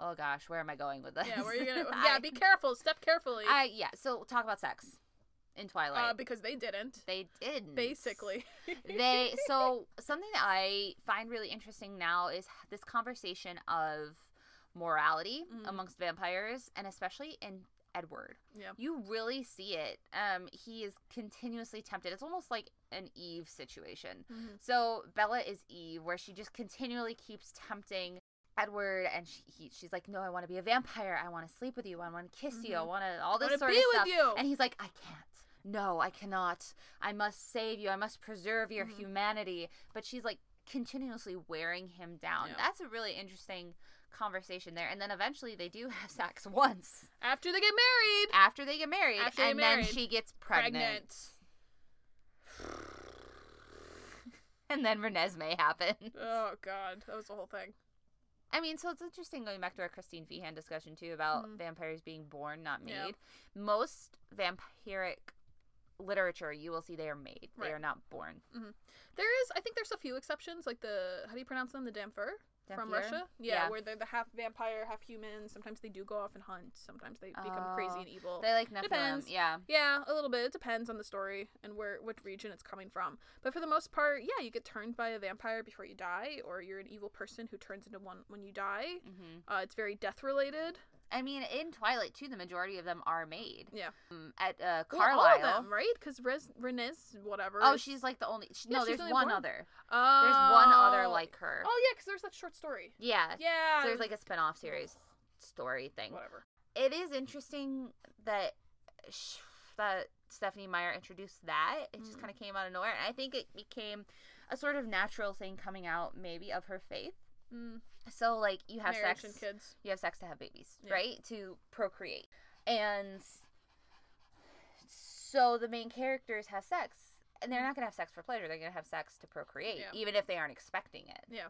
Oh gosh, where am I going with this? Yeah, where are you gonna? I- yeah, be careful. Step carefully. I yeah. So talk about sex in Twilight. uh, because they didn't. they didn't. Basically. they so something that I find really interesting now is this conversation of morality Mhm. amongst vampires and especially in Edward. Yeah. You really see it. Um he is continuously tempted. It's almost like an Eve situation. Mhm. So Bella is Eve where she just continually keeps tempting Edward and she, he, she's like, "No, I want to be a vampire. I want to sleep with you. I want to kiss you. I Mhm. want to all I this sort be of with stuff." you. And he's like, "I can't. No, I cannot. I must save you. I must preserve your Mhm. humanity." But she's like continuously wearing him down. Yeah. That's a really interesting conversation there. And then eventually they do have sex once After they get married. after they get married, After and get then she gets pregnant. And then Renesmee happened. Oh God, that was the whole thing. I mean, so it's interesting going back to our Christine Feehan discussion too about Mhm. vampires being born, not made. Yeah. Most vampiric literature, you will see they are made. They are not born. There is, I think, there's a few exceptions, like the how do you pronounce them? The Dhampir from? Russia. Yeah, Yeah. where they're the half vampire, half human. Sometimes they do go off and hunt. Sometimes they become crazy Oh, and evil. They like Nephilim. Depends. Yeah. Yeah, a little bit. It depends on the story and where what region it's coming from. But for the most part, yeah, you get turned by a vampire before you die, or you're an evil person who turns into one when you die. hmm Uh, it's very death related. I mean, in Twilight too, the majority of them are made. Yeah. Um, at uh, Well, all Carlisle. of them, right? Because Renez, whatever. Oh, is- she's like the only. She, Yeah, no, there's one born- other. Oh. There's one other like her. Oh yeah, because there's that short story. Yeah. Yeah. So there's like a spin-off series story thing. whatever. It is interesting that sh- that Stephenie Meyer introduced that. It just Mhm. kind of came out of nowhere, and I think it became a sort of natural thing coming out maybe of her faith. Mm, So like you have marriage sex kids. you have sex to have babies, Yeah. right? To procreate. And so the main characters have sex. And they're not going to have sex for pleasure. They're going to have sex to procreate, Yeah. even if they aren't expecting it. Yeah.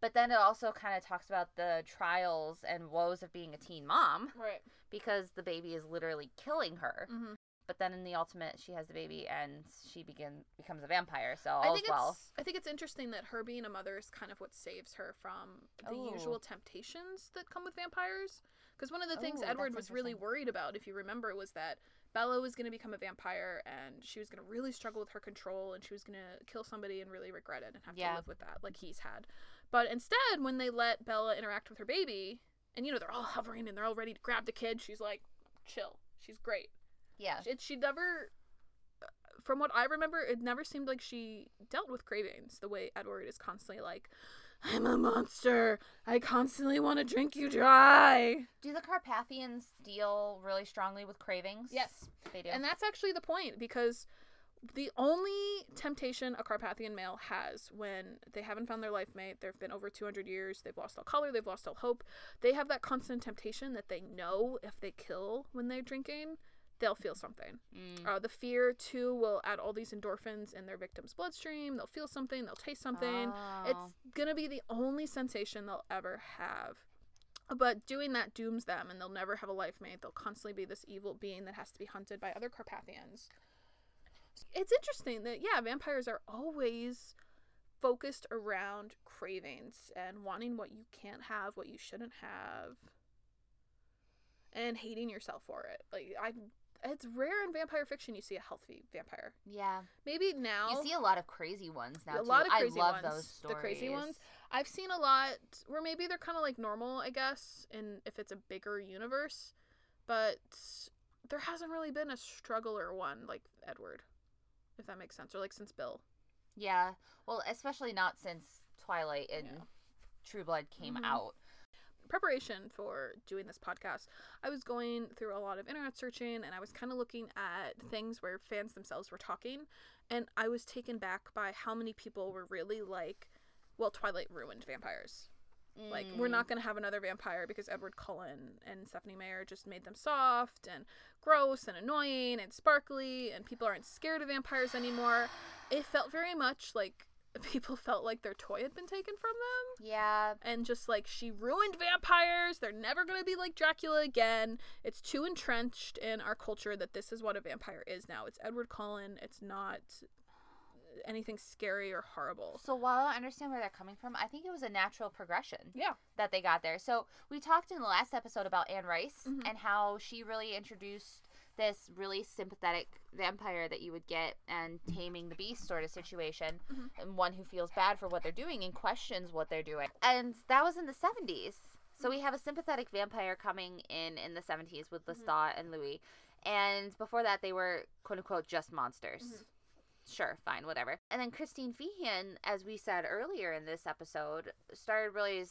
But then it also kind of talks about the trials and woes of being a teen mom Right. because the baby is literally killing her. Mm-hmm. But then in the ultimate, she has the baby and she begin becomes a vampire. So I think well. it's I think it's interesting that her being a mother is kind of what saves her from the Oh. usual temptations that come with vampires. Because one of the things Oh, Edward was really worried about, if you remember, was that Bella was going to become a vampire and she was going to really struggle with her control and she was going to kill somebody and really regret it and have Yeah. to live with that, like he's had. But instead, when they let Bella interact with her baby, and you know they're all hovering and they're all ready to grab the kid, she's like, chill. She's great. Yeah. It, she never, from what I remember, it never seemed like she dealt with cravings the way Edward is constantly like, I'm a monster. I constantly want to drink you dry. Do the Carpathians deal really strongly with cravings? Yes. They do. And that's actually the point because the only temptation a Carpathian male has when they haven't found their life mate, they've been over 200 years, they've lost all color, they've lost all hope, they have that constant temptation that they know if they kill when they're drinking, they'll feel something. Mm. Uh, the fear too will add all these endorphins in their victim's bloodstream. They'll feel something. They'll taste something. Oh. It's gonna be the only sensation they'll ever have. But doing that dooms them, and they'll never have a life mate. They'll constantly be this evil being that has to be hunted by other Carpathians. It's interesting that yeah, vampires are always focused around cravings and wanting what you can't have, what you shouldn't have, and hating yourself for it. Like I, it's rare in vampire fiction you see a healthy vampire. yeah. Maybe now You see a lot of crazy ones now. a too. lot of crazy I love ones. those stories. The crazy ones. I've seen a lot where maybe they're kind of like normal, I guess, in if it's a bigger universe, but there hasn't really been a struggler one like Edward, if that makes sense, or like since Bill. Yeah. Well, especially not since Twilight and Yeah. True Blood came Mhm. out. Preparation for doing this podcast, I was going through a lot of internet searching and I was kind of looking at things where fans themselves were talking, and I was taken back by how many people were really like, well, Twilight ruined vampires. Like we're Mm. not gonna have another vampire because Edward Cullen and Stephenie Meyer just made them soft and gross and annoying and sparkly, and people aren't scared of vampires anymore. It felt very much like people felt like their toy had been taken from them, Yeah. and just like she ruined vampires. They're never gonna be like Dracula again. It's too entrenched in our culture that this is what a vampire is now. It's Edward Cullen. It's not anything scary or horrible. So while I understand where they're coming from, I think it was a natural progression. Yeah. That they got there. So we talked in the last episode about Anne Rice Mhm. and how she really introduced this really sympathetic vampire that you would get and taming the beast sort of situation Mhm. and one who feels bad for what they're doing and questions what they're doing. And that was in the 70s so we have a sympathetic vampire coming in in the 70s with lestat and louis. And before that they were quote unquote just monsters. Mhm. sure fine whatever. And then christine feehan as we said earlier in this episode started really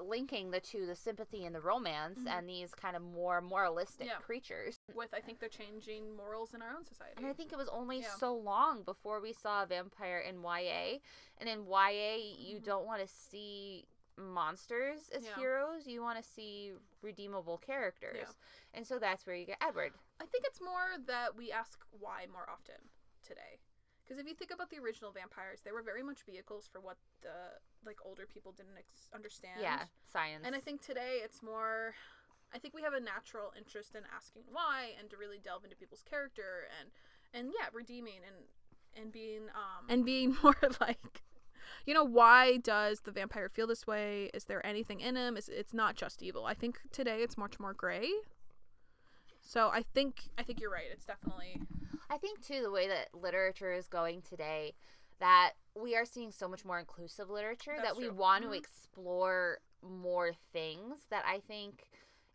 linking the two the sympathy and the romance Mhm. and these kind of more moralistic Yeah. creatures With I think they're changing morals in our own society. and I think it was only Yeah. so long before we saw a vampire in YA. And in YA, you Mhm. don't want to see monsters as Yeah. heroes. You want to see redeemable characters. And so that's where you get Edward. I think it's more that we ask why more often today. Because if you think about the original vampires, they were very much vehicles for what the like older people didn't ex- understand. yeah, science. And I think today it's more. I think we have a natural interest in asking why and to really delve into people's character and and yeah, redeeming and and being um and being more like you know why does the vampire feel this way is there anything in him is it's not just evil i think today it's much more gray so i think i think you're right it's definitely I think too the way that literature is going today, that we are seeing so much more inclusive literature That's that we true. want Mhm. to explore more things. That I think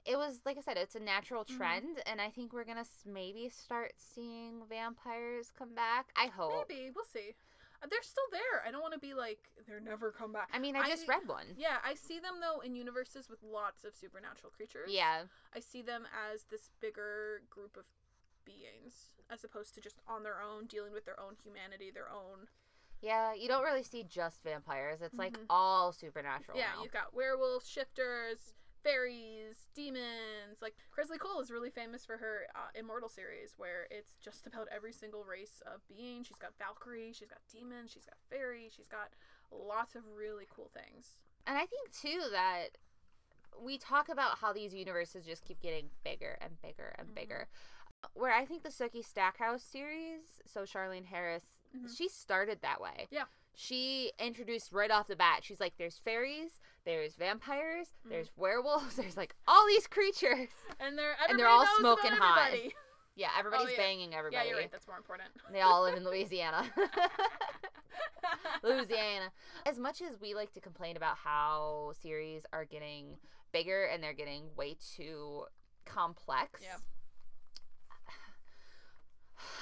it was like I said, it's a natural Mhm. trend, and I think we're gonna maybe start seeing vampires come back. I hope. maybe we'll see Uh, they're still there i don't want to be like they're never come back I mean, I just read one. yeah i see them though in universes with lots of supernatural creatures Yeah, I see them as this bigger group of beings as opposed to just on their own dealing with their own humanity, their own Yeah, you don't really see just vampires. It's like Mhm. all supernatural. Yeah, now. you've got werewolves, shifters, fairies, demons. Like Kresley Cole is really famous for her uh, Immortal series, where it's just about every single race of being. She's got Valkyrie, she's got demons, she's got fairy, she's got lots of really cool things. And I think too that we talk about how these universes just keep getting bigger and bigger and Mhm. bigger. Where I think the Sookie Stackhouse series, so Charlaine Harris, Mhm. she started that way. Yeah. She introduced right off the bat. She's like, there's fairies, there's vampires, Mhm. there's werewolves, there's like all these creatures. And they're And they're all smoking hot. Yeah, everybody's Oh, yeah. banging Yeah, everybody. you're right. That's more important. They all live in Louisiana. Louisiana. As much as we like to complain about how series are getting bigger and they're getting way too complex. Yeah.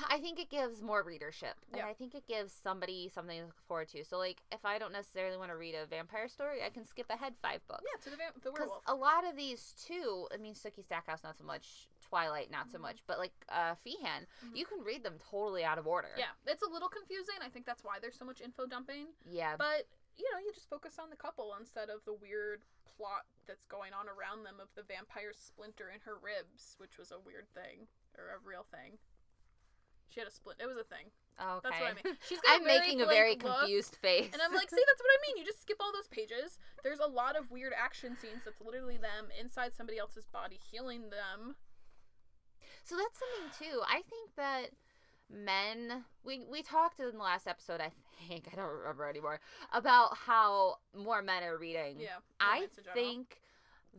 I think it gives more readership. And. I think it gives somebody something to look forward to. So like if I don't necessarily want to read a vampire story, I can skip ahead five books. yeah, to the, va- the Because werewolf. a lot of these too, I mean, Sookie Stackhouse not so much, Twilight not so Mhm. much, but like uh, Feehan, Mhm. you can read them totally out of order. Yeah, it's a little confusing. I think that's why there's so much info dumping. Yeah. But you know, you just focus on the couple instead of the weird plot that's going on around them of the vampire splinter in her ribs, which was a weird thing or a real thing. She had a splint. It was a thing. okay. That's what I mean. She's got I'm very making a blank very look, confused face. And I'm like, see, that's what I mean. You just skip all those pages. There's a lot of weird action scenes that's literally them inside somebody else's body healing them. so that's something too. I think that men we we talked in the last episode, I think, I don't remember anymore, about how more men are reading. Yeah. I romance in general. think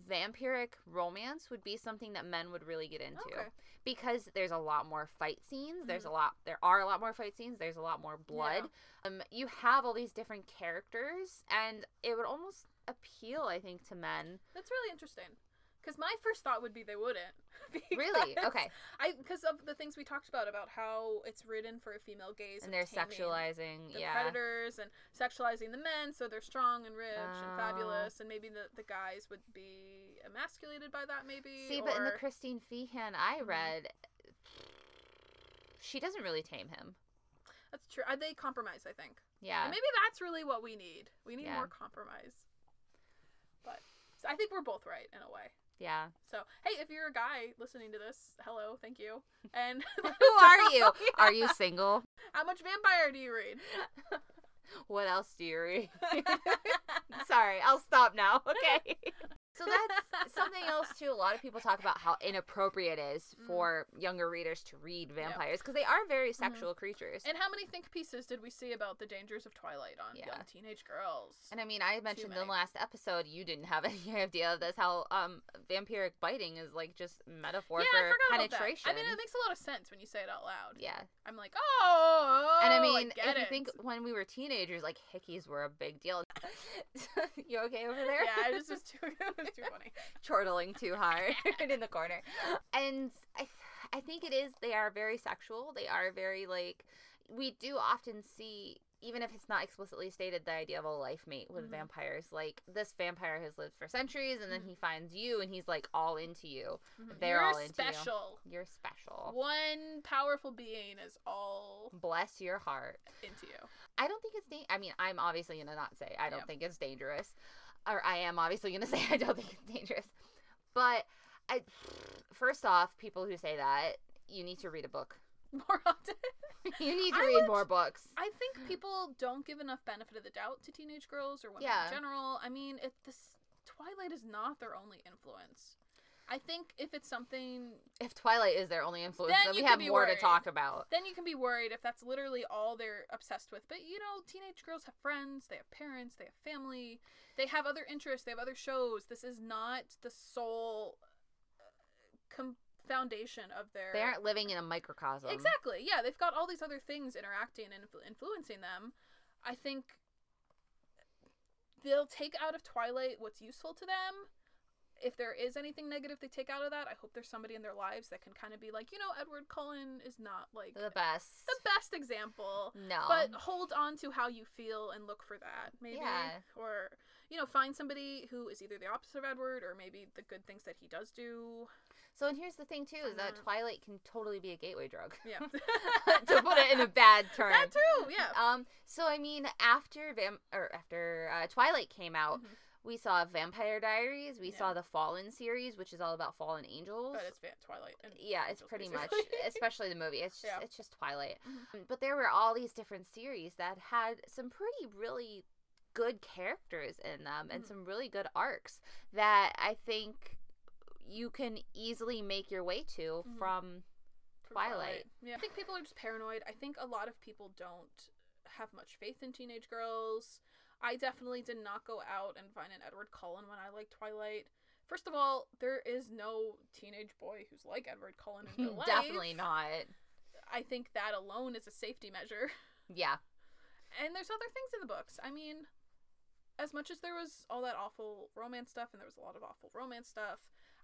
vampiric romance would be something that men would really get into. Okay. because there's a lot more fight scenes. There's Mhm. a lot. There are a lot more fight scenes. There's a lot more blood. Um, you have all these different characters, and it would almost appeal, I think, to men. That's really interesting. Because my first thought would be they wouldn't. Really? Okay. I because of the things we talked about about how it's written for a female gaze And they're sexualizing. the yeah. predators and sexualizing the men so they're strong and rich and Oh. fabulous and maybe the, the guys would be emasculated by that maybe See, but in the Christine Feehan I Mhm. read, she doesn't really tame him. that's true Uh, they compromise I think Yeah. and maybe that's really what we need we need Yeah. more compromise but so I think we're both right in a way yeah. so hey if you're a guy listening to this hello thank you and Who are you? Are you single? how much vampire do you read What else do you read? Sorry, I'll stop now. Okay. So that's something else too. A lot of people talk about how inappropriate it is Mm. for younger readers to read vampires because they are very Mm-hmm. sexual creatures. and how many think pieces did we see about the dangers of twilight on Yeah. young teenage girls And I mean, I mentioned in the last episode you didn't have any idea of this how um vampiric biting is like just metaphor yeah, for forgot penetration. About that. I mean, it makes a lot of sense when you say it out loud. yeah. I'm like, oh, And I mean, get if you think when we were teenagers, like hickeys were a big deal. you okay over there? yeah, it was just too, it was too funny. chortling too hard in the corner. And I, I think it is. They are very sexual. They are very like. We do often see, even if it's not explicitly stated, the idea of a life mate with Mhm. vampires. Like this vampire has lived for centuries, and then Mhm. he finds you, and he's like all into you. Mhm. They're You're all into you. special. You're special. One powerful being is all Bless your heart. into you. I don't think it's. Da- I mean, I'm obviously gonna not say I don't Yeah. think it's dangerous, or I am obviously gonna say I don't think it's dangerous. But I, first off, people who say that you need to read a book. More often. you need to I read would- more books. I think people don't give enough benefit of the doubt to teenage girls or women Yeah. in general. I mean, it this Twilight is not their only influence. I think if it's something If Twilight is their only influence, Then then, we have more to talk about. then you can be worried if that's literally all they're obsessed with. But you know, teenage girls have friends, they have parents, they have family, they have other interests, they have other shows. This is not the sole uh, com- foundation of their. They aren't living in a microcosm. Exactly. Yeah, they've got all these other things interacting and influ- influencing them. I think they'll take out of Twilight what's useful to them, if there is anything negative they take out of that, I hope there's somebody in their lives that can kind of be like, you know, Edward Cullen is not like The best. the best example. No. But hold on to how you feel and look for that, maybe. Yeah. Or, you know, find somebody who is either the opposite of Edward or maybe the good things that he does do. so and here's the thing too is that. Twilight can totally be a gateway drug. Yeah. to put it in a bad term. that too, yeah. Um. So I mean, after Vam or after uh, Twilight came out, Mhm. We saw Vampire Diaries. We Yeah. saw the Fallen series, which is all about fallen angels. But it's Twilight. And yeah, it's Angels, pretty much, especially the movie. It's just, Yeah. it's just Twilight. Mhm. But there were all these different series that had some pretty really good characters in them and Mhm. some really good arcs that I think you can easily make your way to Mhm. from from Twilight. Yeah. I think people are just paranoid. I think a lot of people don't have much faith in teenage girls. I definitely did not go out and find an Edward Cullen when I liked Twilight. First of all, there is no teenage boy who's like Edward Cullen in real life. definitely not. I think that alone is a safety measure. Yeah. And there's other things in the books. I mean, as much as there was all that awful romance stuff and there was a lot of awful romance stuff,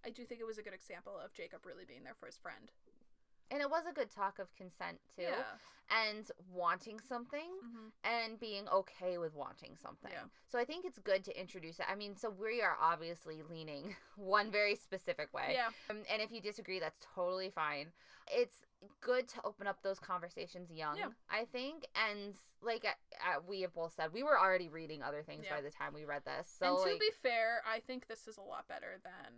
I do think it was a good example of Jacob really being there for his friend. And it was a good talk of consent too. Yeah. And wanting something hmm and being okay with wanting something. Yeah. So I think it's good to introduce it. I mean, so we are obviously leaning one very specific way. Yeah. Um, and if you disagree, that's totally fine. It's good to open up those conversations young, Yeah. I think. And like uh, uh, we have both said, we were already reading other things Yeah. by the time we read this. So and to like, be fair, I think this is a lot better than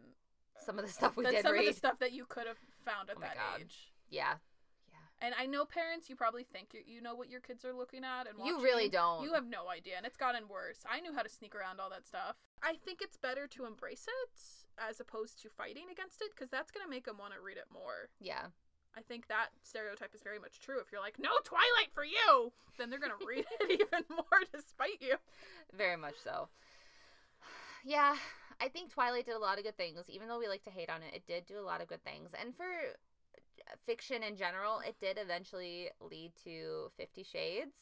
some of the stuff we did some read. of the stuff that you could have found at Oh that age. Yeah. Yeah. And I know parents, you probably think you, you know what your kids are looking at and You really don't. You have no idea, and it's gotten worse. I knew how to sneak around all that stuff. I think it's better to embrace it as opposed to fighting against it, because that's gonna make them want to read it more. yeah. I think that stereotype is very much true. If you're like, no Twilight for you, then they're gonna read it even more despite you. Very much so. Yeah, I think Twilight did a lot of good things. Even though we like to hate on it, it did do a lot of good things. And for fiction in general, it did eventually lead to Fifty Shades.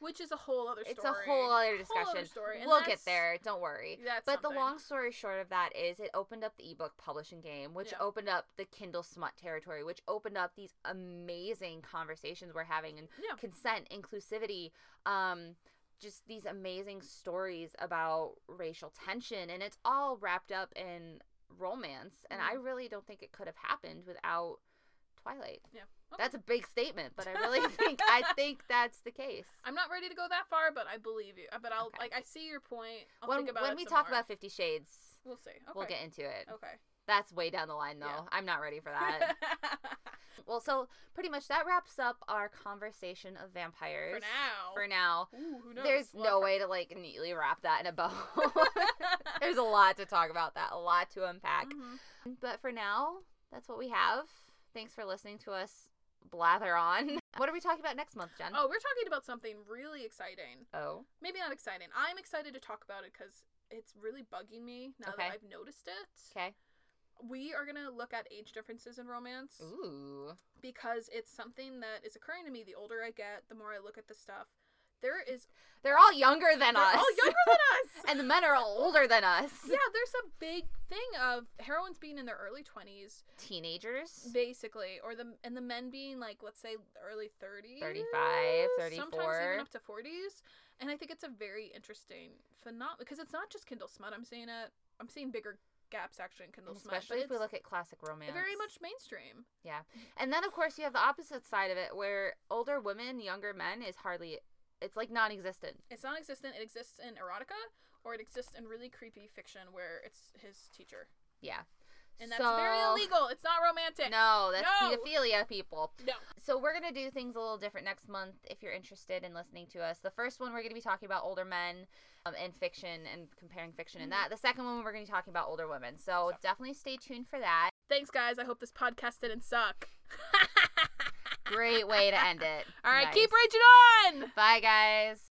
Which is a whole other story. It's a whole other Whole discussion. other story, we'll get there. Don't worry. But the long story short of that is it opened up the ebook publishing game, which Yeah. opened up the Kindle smut territory, which opened up these amazing conversations we're having and Yeah. consent, inclusivity, um, just these amazing stories about racial tension, and it's all wrapped up in romance. And I Mhm. really don't think it could have happened without Twilight. Yeah. Okay. That's a big statement, but I really think I think that's the case. I'm not ready to go that far, but I believe you. But I'll Okay. like I see your point. I'll when think about when we talk more. about Fifty Shades, we'll see. Okay. we'll get into it. Okay. That's way down the line, though. Yeah. I'm not ready for that. well, so pretty much that wraps up our conversation of vampires. For now. For now. Ooh, who knows? There's no way to like neatly wrap that in a bow. There's a lot to talk about that, a lot to unpack. Mhm. But for now, that's what we have. Thanks for listening to us blather on. What are we talking about next month, Jen? Oh, we're talking about something really exciting. Oh. Maybe not exciting. I'm excited to talk about it because it's really bugging me now Okay. that I've noticed it. Okay. We are gonna look at age differences in romance Ooh. because it's something that is occurring to me. The older I get, the more I look at the stuff. There is They're all younger than they're us. all younger than us. and the men are all older than us. yeah, there's a big thing of heroines being in their early 20s, Teenagers. basically, or the and the men being like let's say early 30s, 35, sometimes even up to 40s. And I think it's a very interesting phenomenon because it's not just Kindle smut. I'm seeing it. I'm seeing bigger gaps actually in Kindle smut, especially if we look at classic romance. very much mainstream. Yeah. And then of course you have the opposite side of it where older women, younger men is hardly it's like non-existent. It's non-existent. It exists in erotica, or it exists in really creepy fiction where it's his teacher, Yeah. and that's very illegal. It's not romantic. No, that's No. pedophilia, people. No. So we're gonna do things a little different next month. If you're interested in listening to us, the first one we're gonna be talking about older men um, and fiction and comparing fiction and that. The second one we're gonna be talking about older women. So Mm-hmm. So- definitely stay tuned for that. Thanks, guys. I hope this podcast didn't suck. Great way to end it. All right, Nice. keep raging on. Bye, guys.